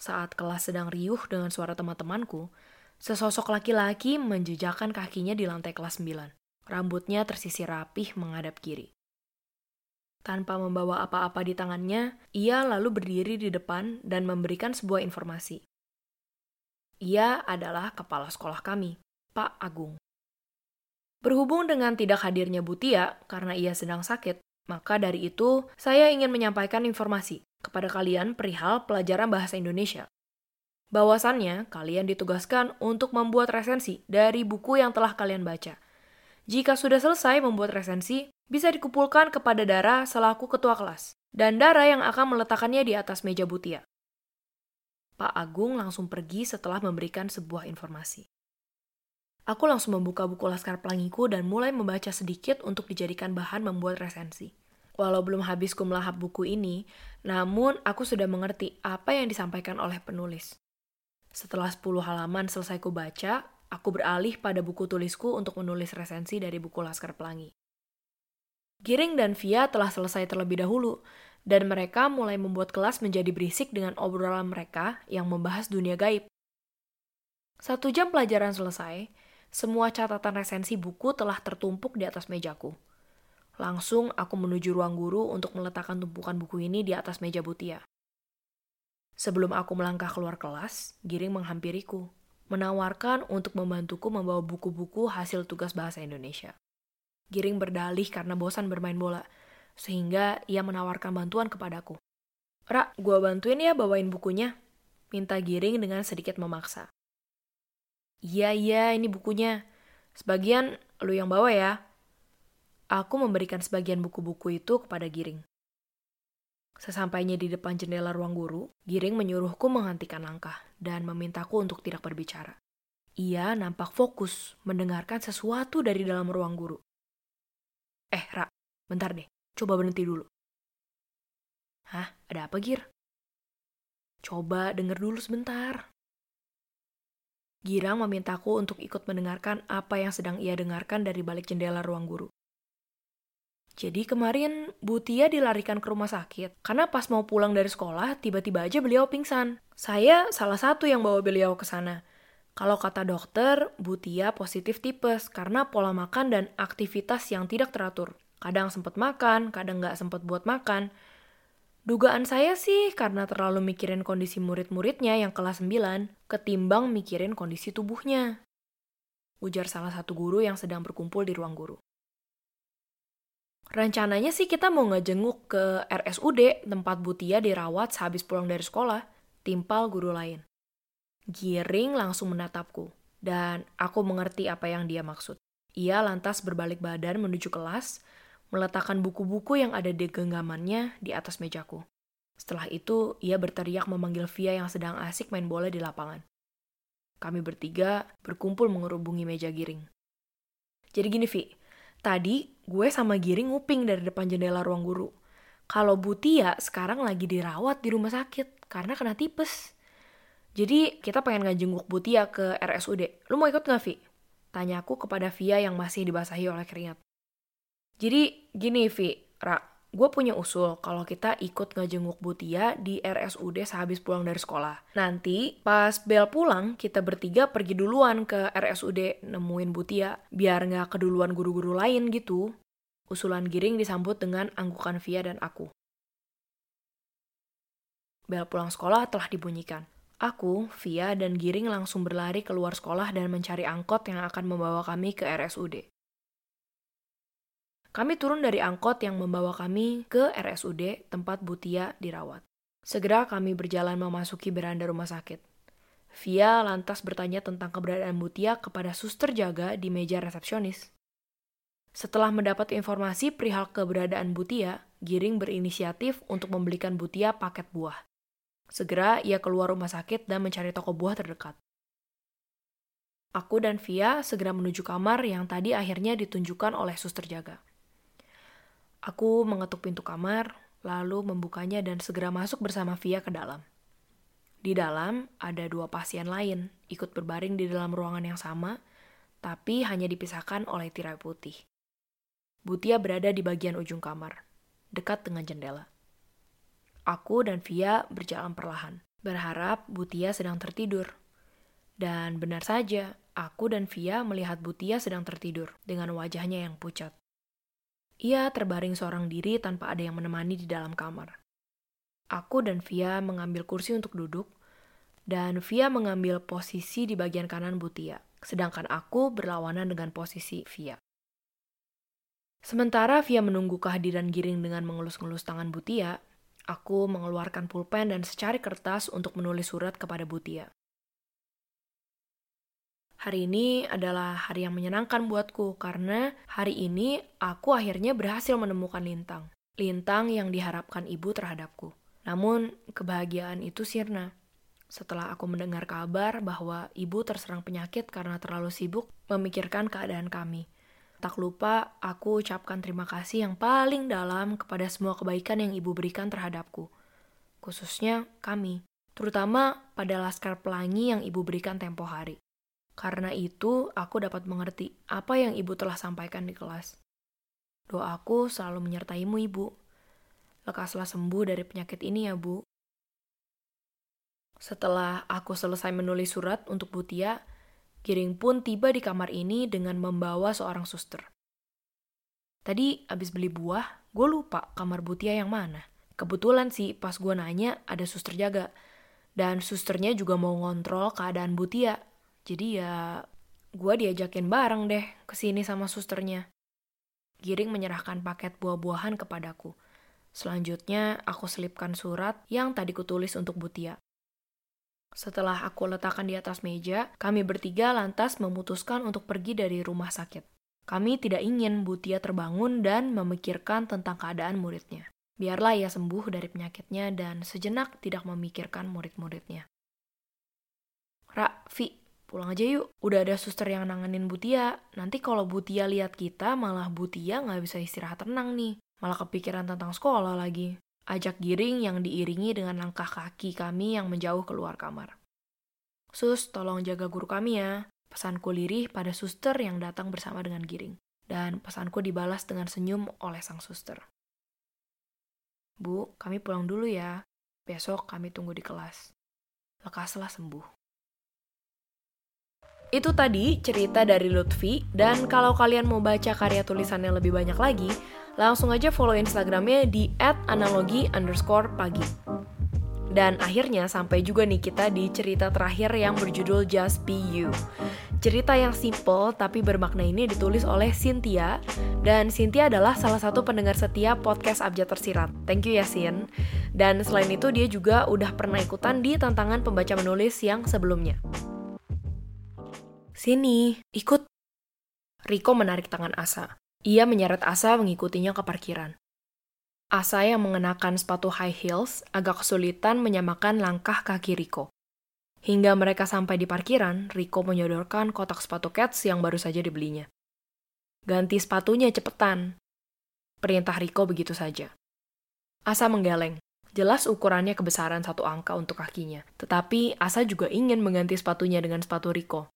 Speaker 1: Saat kelas sedang riuh dengan suara teman-temanku, sesosok laki-laki menjejakkan kakinya di lantai kelas 9. Rambutnya tersisir rapih menghadap kiri. Tanpa membawa apa-apa di tangannya, ia lalu berdiri di depan dan memberikan sebuah informasi. Ia adalah kepala sekolah kami, Pak Agung. Berhubung dengan tidak hadirnya Butia karena ia sedang sakit, maka dari itu saya ingin menyampaikan informasi kepada kalian perihal pelajaran bahasa Indonesia. Bahwasannya, kalian ditugaskan untuk membuat resensi dari buku yang telah kalian baca. Jika sudah selesai membuat resensi, bisa dikumpulkan kepada Dara selaku ketua kelas, dan Dara yang akan meletakkannya di atas meja Butia. Pak Agung langsung pergi setelah memberikan sebuah informasi. Aku langsung membuka buku Laskar Pelangiku dan mulai membaca sedikit untuk dijadikan bahan membuat resensi. Walau belum habis ku melahap buku ini, namun aku sudah mengerti apa yang disampaikan oleh penulis. Setelah 10 halaman selesai ku baca, aku beralih pada buku tulisku untuk menulis resensi dari buku Laskar Pelangi. Giring dan Via telah selesai terlebih dahulu, dan mereka mulai membuat kelas menjadi berisik dengan obrolan mereka yang membahas dunia gaib. Satu jam pelajaran selesai, semua catatan resensi buku telah tertumpuk di atas mejaku. Langsung aku menuju ruang guru untuk meletakkan tumpukan buku ini di atas meja Butia. Sebelum aku melangkah keluar kelas, Giring menghampiriku, menawarkan untuk membantuku membawa buku-buku hasil tugas bahasa Indonesia. Giring berdalih karena bosan bermain bola, sehingga ia menawarkan bantuan kepadaku. Ra, gua bantuin ya bawain bukunya. Minta Giring dengan sedikit memaksa. Iya, iya, ini bukunya. Sebagian lu yang bawa ya. Aku memberikan sebagian buku-buku itu kepada Giring. Sesampainya di depan jendela ruang guru, Giring menyuruhku menghentikan langkah dan memintaku untuk tidak berbicara. Ia nampak fokus mendengarkan sesuatu dari dalam ruang guru. Eh, Ra, bentar deh. Coba berhenti dulu. Hah, ada apa, Gir? Coba denger dulu sebentar. Girang memintaku untuk ikut mendengarkan apa yang sedang ia dengarkan dari balik jendela ruang guru. Jadi kemarin Bu Tia dilarikan ke rumah sakit karena pas mau pulang dari sekolah tiba-tiba aja beliau pingsan. Saya salah satu yang bawa beliau ke sana. Kalau kata dokter, Bu Tia positif tipes karena pola makan dan aktivitas yang tidak teratur. Kadang sempat makan, kadang nggak sempat buat makan. Dugaan saya sih karena terlalu mikirin kondisi murid-muridnya yang kelas 9, ketimbang mikirin kondisi tubuhnya. Ujar salah satu guru yang sedang berkumpul di ruang guru. Rencananya sih kita mau ngejenguk ke RSUD tempat Butia dirawat sehabis pulang dari sekolah, timpal guru lain. Giring langsung menatapku, dan aku mengerti apa yang dia maksud. Ia lantas berbalik badan menuju kelas, meletakkan buku-buku yang ada di genggamannya di atas mejaku. Setelah itu, ia berteriak memanggil Via yang sedang asik main bola di lapangan. Kami bertiga berkumpul mengerubungi meja Giring. Jadi gini, Vi. Tadi gue sama Giring nguping dari depan jendela ruang guru. Kalau Butia sekarang lagi dirawat di rumah sakit karena kena tipes. Jadi kita pengen ngajenguk Butia ke RSUD. Lu mau ikut gak, Vi? Tanya aku kepada Via yang masih dibasahi oleh keringat. Jadi gini, Vi, Ra, gue punya usul kalau kita ikut ngejenguk Butia di RSUD sehabis pulang dari sekolah. Nanti pas bel pulang, kita bertiga pergi duluan ke RSUD nemuin Butia, biar nggak keduluan guru-guru lain gitu. Usulan Giring disambut dengan anggukan Via dan aku. Bel pulang sekolah telah dibunyikan. Aku, Via, dan Giring langsung berlari keluar sekolah dan mencari angkot yang akan membawa kami ke RSUD. Kami turun dari angkot yang membawa kami ke RSUD tempat Butia dirawat. Segera kami berjalan memasuki beranda rumah sakit. Via lantas bertanya tentang keberadaan Butia kepada suster jaga di meja resepsionis. Setelah mendapat informasi perihal keberadaan Butia, Giring berinisiatif untuk membelikan Butia paket buah. Segera ia keluar rumah sakit dan mencari toko buah terdekat. Aku dan Via segera menuju kamar yang tadi akhirnya ditunjukkan oleh suster jaga. Aku mengetuk pintu kamar, lalu membukanya dan segera masuk bersama Via ke dalam. Di dalam ada dua pasien lain ikut berbaring di dalam ruangan yang sama, tapi hanya dipisahkan oleh tirai putih. Butia berada di bagian ujung kamar, dekat dengan jendela. Aku dan Via berjalan perlahan, berharap Butia sedang tertidur. Dan benar saja, aku dan Via melihat Butia sedang tertidur dengan wajahnya yang pucat. Ia terbaring seorang diri tanpa ada yang menemani di dalam kamar. Aku dan Via mengambil kursi untuk duduk, dan Via mengambil posisi di bagian kanan Butia, sedangkan aku berlawanan dengan posisi Via. Sementara Via menunggu kehadiran Giring dengan mengelus-ngelus tangan Butia, Aku mengeluarkan pulpen dan secari kertas untuk menulis surat kepada Butia. Hari ini adalah hari yang menyenangkan buatku karena hari ini aku akhirnya berhasil menemukan Lintang. Lintang yang diharapkan ibu terhadapku. Namun, kebahagiaan itu sirna. Setelah aku mendengar kabar bahwa ibu terserang penyakit karena terlalu sibuk memikirkan keadaan kami – Tak lupa, aku ucapkan terima kasih yang paling dalam kepada semua kebaikan yang ibu berikan terhadapku. Khususnya kami, terutama pada laskar pelangi yang ibu berikan tempo hari. Karena itu, aku dapat mengerti apa yang ibu telah sampaikan di kelas. Doaku selalu menyertaimu, Ibu. Lekaslah sembuh dari penyakit ini ya, Bu. Setelah aku selesai menulis surat untuk Butia, Giring pun tiba di kamar ini dengan membawa seorang suster. Tadi abis beli buah, gue lupa kamar Butia yang mana. Kebetulan sih pas gue nanya ada suster jaga. Dan susternya juga mau ngontrol keadaan Butia. Jadi ya gue diajakin bareng deh ke sini sama susternya. Giring menyerahkan paket buah-buahan kepadaku. Selanjutnya, aku selipkan surat yang tadi kutulis untuk Butia. Setelah aku letakkan di atas meja, kami bertiga lantas memutuskan untuk pergi dari rumah sakit. Kami tidak ingin Butia terbangun dan memikirkan tentang keadaan muridnya. Biarlah ia sembuh dari penyakitnya dan sejenak tidak memikirkan murid-muridnya. Ra, Vi, pulang aja yuk. Udah ada suster yang nanganin Butia. Nanti kalau Butia lihat kita, malah Butia nggak bisa istirahat tenang nih. Malah kepikiran tentang sekolah lagi. Ajak giring yang diiringi dengan langkah kaki kami yang menjauh keluar kamar. Sus, tolong jaga guru kami ya. Pesanku lirih pada suster yang datang bersama dengan Giring. Dan pesanku dibalas dengan senyum oleh sang suster. Bu, kami pulang dulu ya. Besok kami tunggu di kelas. Lekaslah sembuh. Itu tadi cerita dari Lutfi, dan kalau kalian mau baca karya tulisannya lebih banyak lagi, langsung aja follow Instagramnya di @analogi underscore pagi. Dan akhirnya sampai juga nih kita di cerita terakhir yang berjudul Just Be You. Cerita yang simple tapi bermakna ini ditulis oleh Cynthia dan Cynthia adalah salah satu pendengar setia podcast Abjad Tersirat. Thank you ya Sin. Dan selain itu dia juga udah pernah ikutan di tantangan pembaca menulis yang sebelumnya. Sini, ikut. Riko menarik tangan Asa. Ia menyeret Asa mengikutinya ke parkiran. Asa yang mengenakan sepatu high heels agak kesulitan menyamakan langkah kaki Riko. Hingga mereka sampai di parkiran, Riko menyodorkan kotak sepatu Cats yang baru saja dibelinya. Ganti sepatunya cepetan. Perintah Riko begitu saja. Asa menggeleng. Jelas ukurannya kebesaran satu angka untuk kakinya. Tetapi Asa juga ingin mengganti sepatunya dengan sepatu Riko.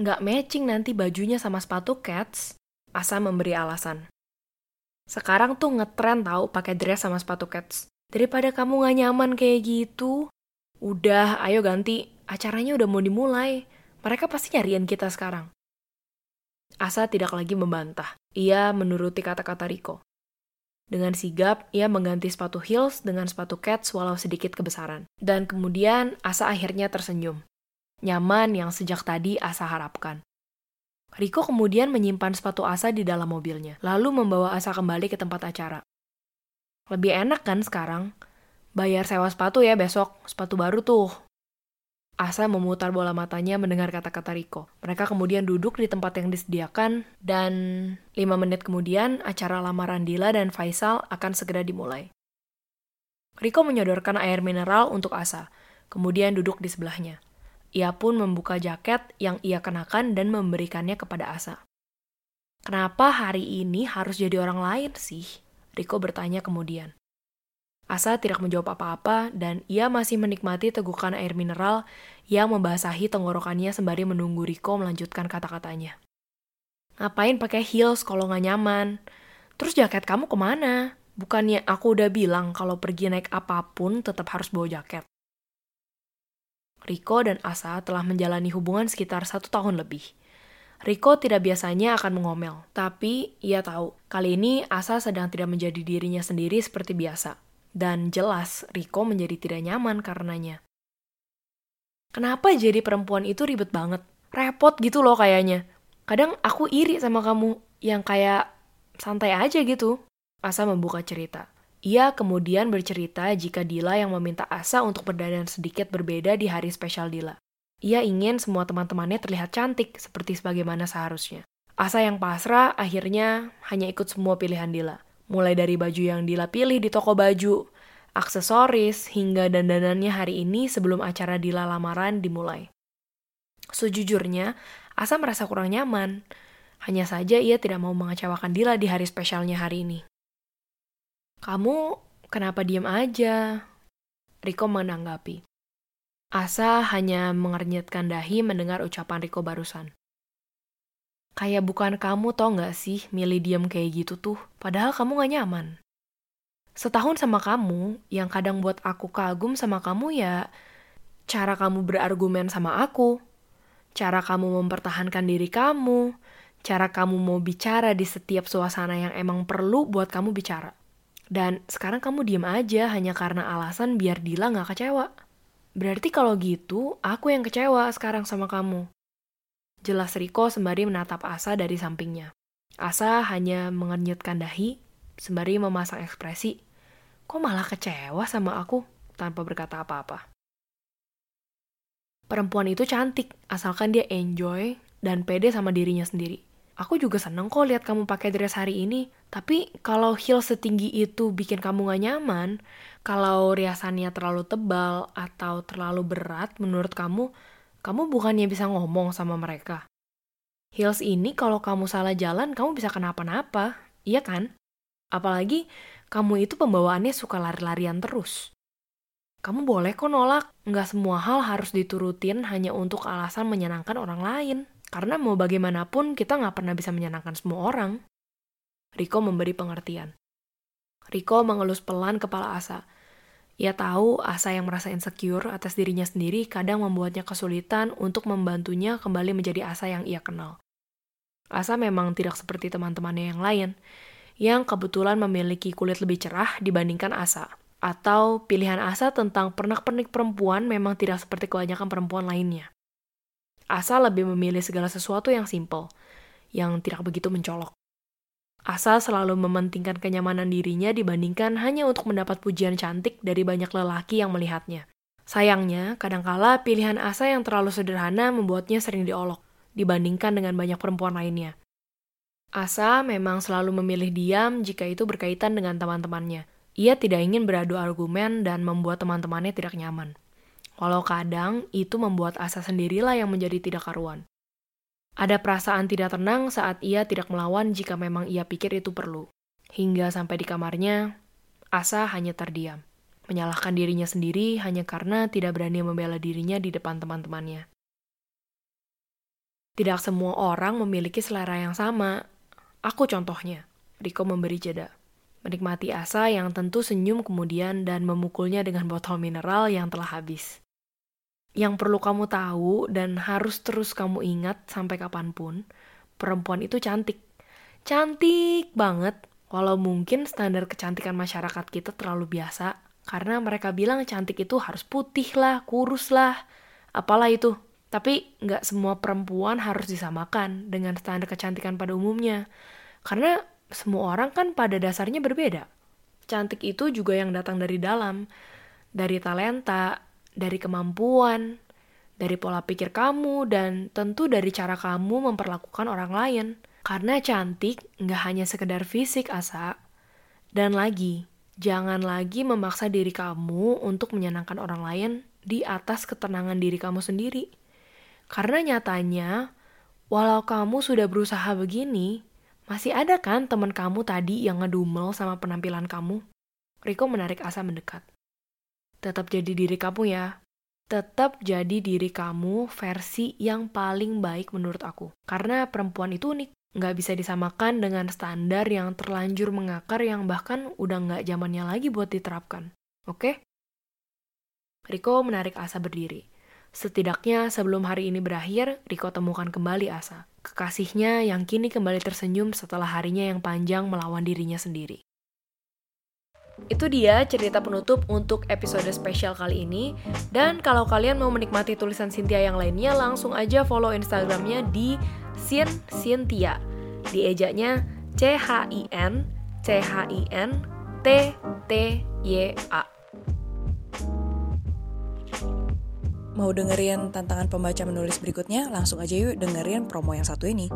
Speaker 1: Nggak matching nanti bajunya sama sepatu Cats. Asa memberi alasan. Sekarang tuh ngetren tahu pakai dress sama sepatu cats. Daripada kamu gak nyaman kayak gitu. Udah, ayo ganti. Acaranya udah mau dimulai. Mereka pasti nyariin kita sekarang. Asa tidak lagi membantah. Ia menuruti kata-kata Riko. Dengan sigap, ia mengganti sepatu heels dengan sepatu cats walau sedikit kebesaran. Dan kemudian, Asa akhirnya tersenyum. Nyaman yang sejak tadi Asa harapkan. Riko kemudian menyimpan sepatu Asa di dalam mobilnya, lalu membawa Asa kembali ke tempat acara. Lebih enak kan sekarang? Bayar sewa sepatu ya besok, sepatu baru tuh. Asa memutar bola matanya mendengar kata-kata Riko. Mereka kemudian duduk di tempat yang disediakan, dan lima menit kemudian acara lamaran Dila dan Faisal akan segera dimulai. Riko menyodorkan air mineral untuk Asa, kemudian duduk di sebelahnya. Ia pun membuka jaket yang ia kenakan dan memberikannya kepada Asa. Kenapa hari ini harus jadi orang lain sih? Riko bertanya kemudian. Asa tidak menjawab apa-apa dan ia masih menikmati tegukan air mineral yang membasahi tenggorokannya sembari menunggu Riko melanjutkan kata-katanya. Ngapain pakai heels kalau nggak nyaman? Terus jaket kamu ke mana? Bukannya aku udah bilang kalau pergi naik apa pun tetap harus bawa jaket. Riko dan Asa telah menjalani hubungan sekitar satu tahun lebih. Riko tidak biasanya akan mengomel, tapi ia tahu kali ini Asa sedang tidak menjadi dirinya sendiri seperti biasa. Dan jelas Riko menjadi tidak nyaman karenanya. Kenapa jadi perempuan itu ribet banget? Repot gitu loh kayaknya. Kadang aku iri sama kamu yang kayak santai aja gitu. Asa membuka cerita. Ia kemudian bercerita jika Dila yang meminta Asa untuk berdandan sedikit berbeda di hari spesial Dila. Ia ingin semua teman-temannya terlihat cantik seperti sebagaimana seharusnya. Asa yang pasrah akhirnya hanya ikut semua pilihan Dila. Mulai dari baju yang Dila pilih di toko baju, aksesoris, hingga dandanannya hari ini sebelum acara Dila lamaran dimulai. Sejujurnya, Asa merasa kurang nyaman. Hanya saja ia tidak mau mengecewakan Dila di hari spesialnya hari ini. Kamu kenapa diam aja? Riko menanggapi. Asa hanya mengernyitkan dahi mendengar ucapan Riko barusan. Kayak bukan kamu tau gak sih milih diam kayak gitu tuh, padahal kamu gak nyaman. Setahun sama kamu, yang kadang buat aku kagum sama kamu ya cara kamu berargumen sama aku, cara kamu mempertahankan diri kamu, cara kamu mau bicara di setiap suasana yang emang perlu buat kamu bicara. Dan sekarang kamu diem aja hanya karena alasan biar Dila gak kecewa. Berarti kalau gitu, aku yang kecewa sekarang sama kamu. Jelas Riko sembari menatap Asa dari sampingnya. Asa hanya mengenyutkan dahi, sembari memasang ekspresi. Kok malah kecewa sama aku tanpa berkata apa-apa? Perempuan itu cantik, asalkan dia enjoy dan pede sama dirinya sendiri. Aku juga seneng kok lihat kamu pakai dress hari ini. Tapi kalau heel setinggi itu bikin kamu gak nyaman, kalau riasannya terlalu tebal atau terlalu berat menurut kamu, kamu bukannya bisa ngomong sama mereka. Heels ini kalau kamu salah jalan, kamu bisa kenapa-napa, iya kan? Apalagi kamu itu pembawaannya suka lari-larian terus. Kamu boleh kok nolak, nggak semua hal harus diturutin hanya untuk alasan menyenangkan orang lain. Karena mau bagaimanapun, kita nggak pernah bisa menyenangkan semua orang. Riko memberi pengertian. Riko mengelus pelan kepala Asa. Ia tahu Asa yang merasa insecure atas dirinya sendiri kadang membuatnya kesulitan untuk membantunya kembali menjadi Asa yang ia kenal. Asa memang tidak seperti teman-temannya yang lain, yang kebetulan memiliki kulit lebih cerah dibandingkan Asa. Atau pilihan Asa tentang pernak-pernik perempuan memang tidak seperti kebanyakan perempuan lainnya. Asa lebih memilih segala sesuatu yang simple, yang tidak begitu mencolok. Asa selalu mementingkan kenyamanan dirinya dibandingkan hanya untuk mendapat pujian cantik dari banyak lelaki yang melihatnya. Sayangnya, kadangkala pilihan Asa yang terlalu sederhana membuatnya sering diolok, dibandingkan dengan banyak perempuan lainnya. Asa memang selalu memilih diam jika itu berkaitan dengan teman-temannya. Ia tidak ingin beradu argumen dan membuat teman-temannya tidak nyaman. Walau kadang itu membuat Asa sendirilah yang menjadi tidak karuan. Ada perasaan tidak tenang saat ia tidak melawan jika memang ia pikir itu perlu. Hingga sampai di kamarnya, Asa hanya terdiam, menyalahkan dirinya sendiri hanya karena tidak berani membela dirinya di depan teman-temannya. Tidak semua orang memiliki selera yang sama. Aku contohnya. Riko memberi jeda. Menikmati Asa yang tentu senyum kemudian dan memukulnya dengan botol mineral yang telah habis yang perlu kamu tahu dan harus terus kamu ingat sampai kapan pun, perempuan itu cantik. Cantik banget, walau mungkin standar kecantikan masyarakat kita terlalu biasa, karena mereka bilang cantik itu harus putih lah, kurus lah, apalah itu. Tapi nggak semua perempuan harus disamakan dengan standar kecantikan pada umumnya. Karena semua orang kan pada dasarnya berbeda. Cantik itu juga yang datang dari dalam, dari talenta, dari kemampuan, dari pola pikir kamu, dan tentu dari cara kamu memperlakukan orang lain. Karena cantik nggak hanya sekedar fisik, Asa. Dan lagi, jangan lagi memaksa diri kamu untuk menyenangkan orang lain di atas ketenangan diri kamu sendiri. Karena nyatanya, walau kamu sudah berusaha begini, masih ada kan teman kamu tadi yang ngedumel sama penampilan kamu? Riko menarik Asa mendekat. Tetap jadi diri kamu ya. Tetap jadi diri kamu versi yang paling baik menurut aku. Karena perempuan itu unik. Nggak bisa disamakan dengan standar yang terlanjur mengakar yang bahkan udah nggak zamannya lagi buat diterapkan. Oke? Riko menarik Asa berdiri. Setidaknya sebelum hari ini berakhir, Riko temukan kembali Asa. Kekasihnya yang kini kembali tersenyum setelah harinya yang panjang melawan dirinya sendiri. Itu dia cerita penutup untuk episode spesial kali ini. Dan kalau kalian mau menikmati tulisan Cynthia yang lainnya, langsung aja follow Instagramnya di Sin Cynthia. Diejaknya C H I N C H I N T T Y A.
Speaker 2: Mau dengerin tantangan pembaca menulis berikutnya? Langsung aja yuk dengerin promo yang satu ini.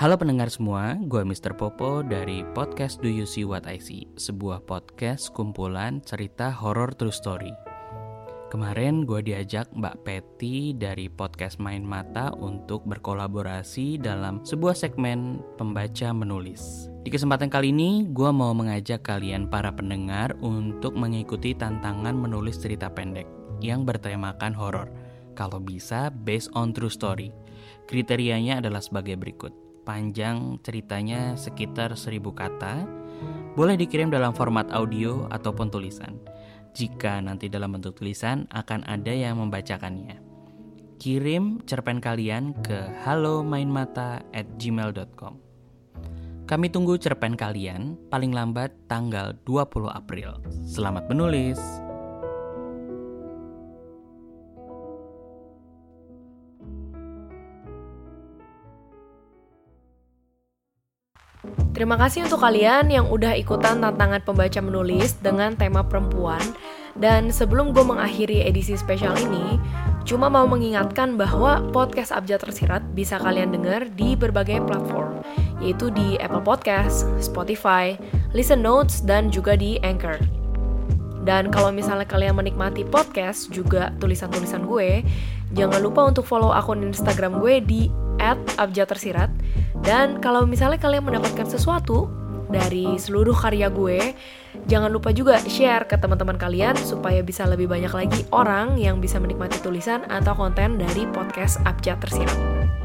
Speaker 3: Halo pendengar semua, gue Mr. Popo dari podcast Do You See What I See, sebuah podcast kumpulan cerita horror true story. Kemarin gue diajak Mbak Peti dari podcast Main Mata untuk berkolaborasi dalam sebuah segmen pembaca menulis. Di kesempatan kali ini, gue mau mengajak kalian para pendengar untuk mengikuti tantangan menulis cerita pendek. yang bertemakan horor. Kalau bisa, based on true story. Kriterianya adalah sebagai berikut. Panjang ceritanya sekitar 1000 kata, boleh dikirim dalam format audio ataupun tulisan. Jika nanti dalam bentuk tulisan, akan ada yang membacakannya. Kirim cerpen kalian ke halomainmata@gmail.com. Kami tunggu cerpen kalian paling lambat tanggal 20 April. Selamat menulis.
Speaker 1: Terima kasih untuk kalian yang udah ikutan tantangan pembaca menulis dengan tema perempuan. Dan sebelum gue mengakhiri edisi spesial ini, cuma mau mengingatkan bahwa podcast Abjad Tersirat bisa kalian dengar di berbagai platform, yaitu di Apple Podcast, Spotify, Listen Notes, dan juga di Anchor. Dan kalau misalnya kalian menikmati podcast juga tulisan-tulisan gue, jangan lupa untuk follow akun Instagram gue di @abjadtersirat. Dan kalau misalnya kalian mendapatkan sesuatu dari seluruh karya gue, jangan lupa juga share ke teman-teman kalian supaya bisa lebih banyak lagi orang yang bisa menikmati tulisan atau konten dari podcast Abjad Tersirat.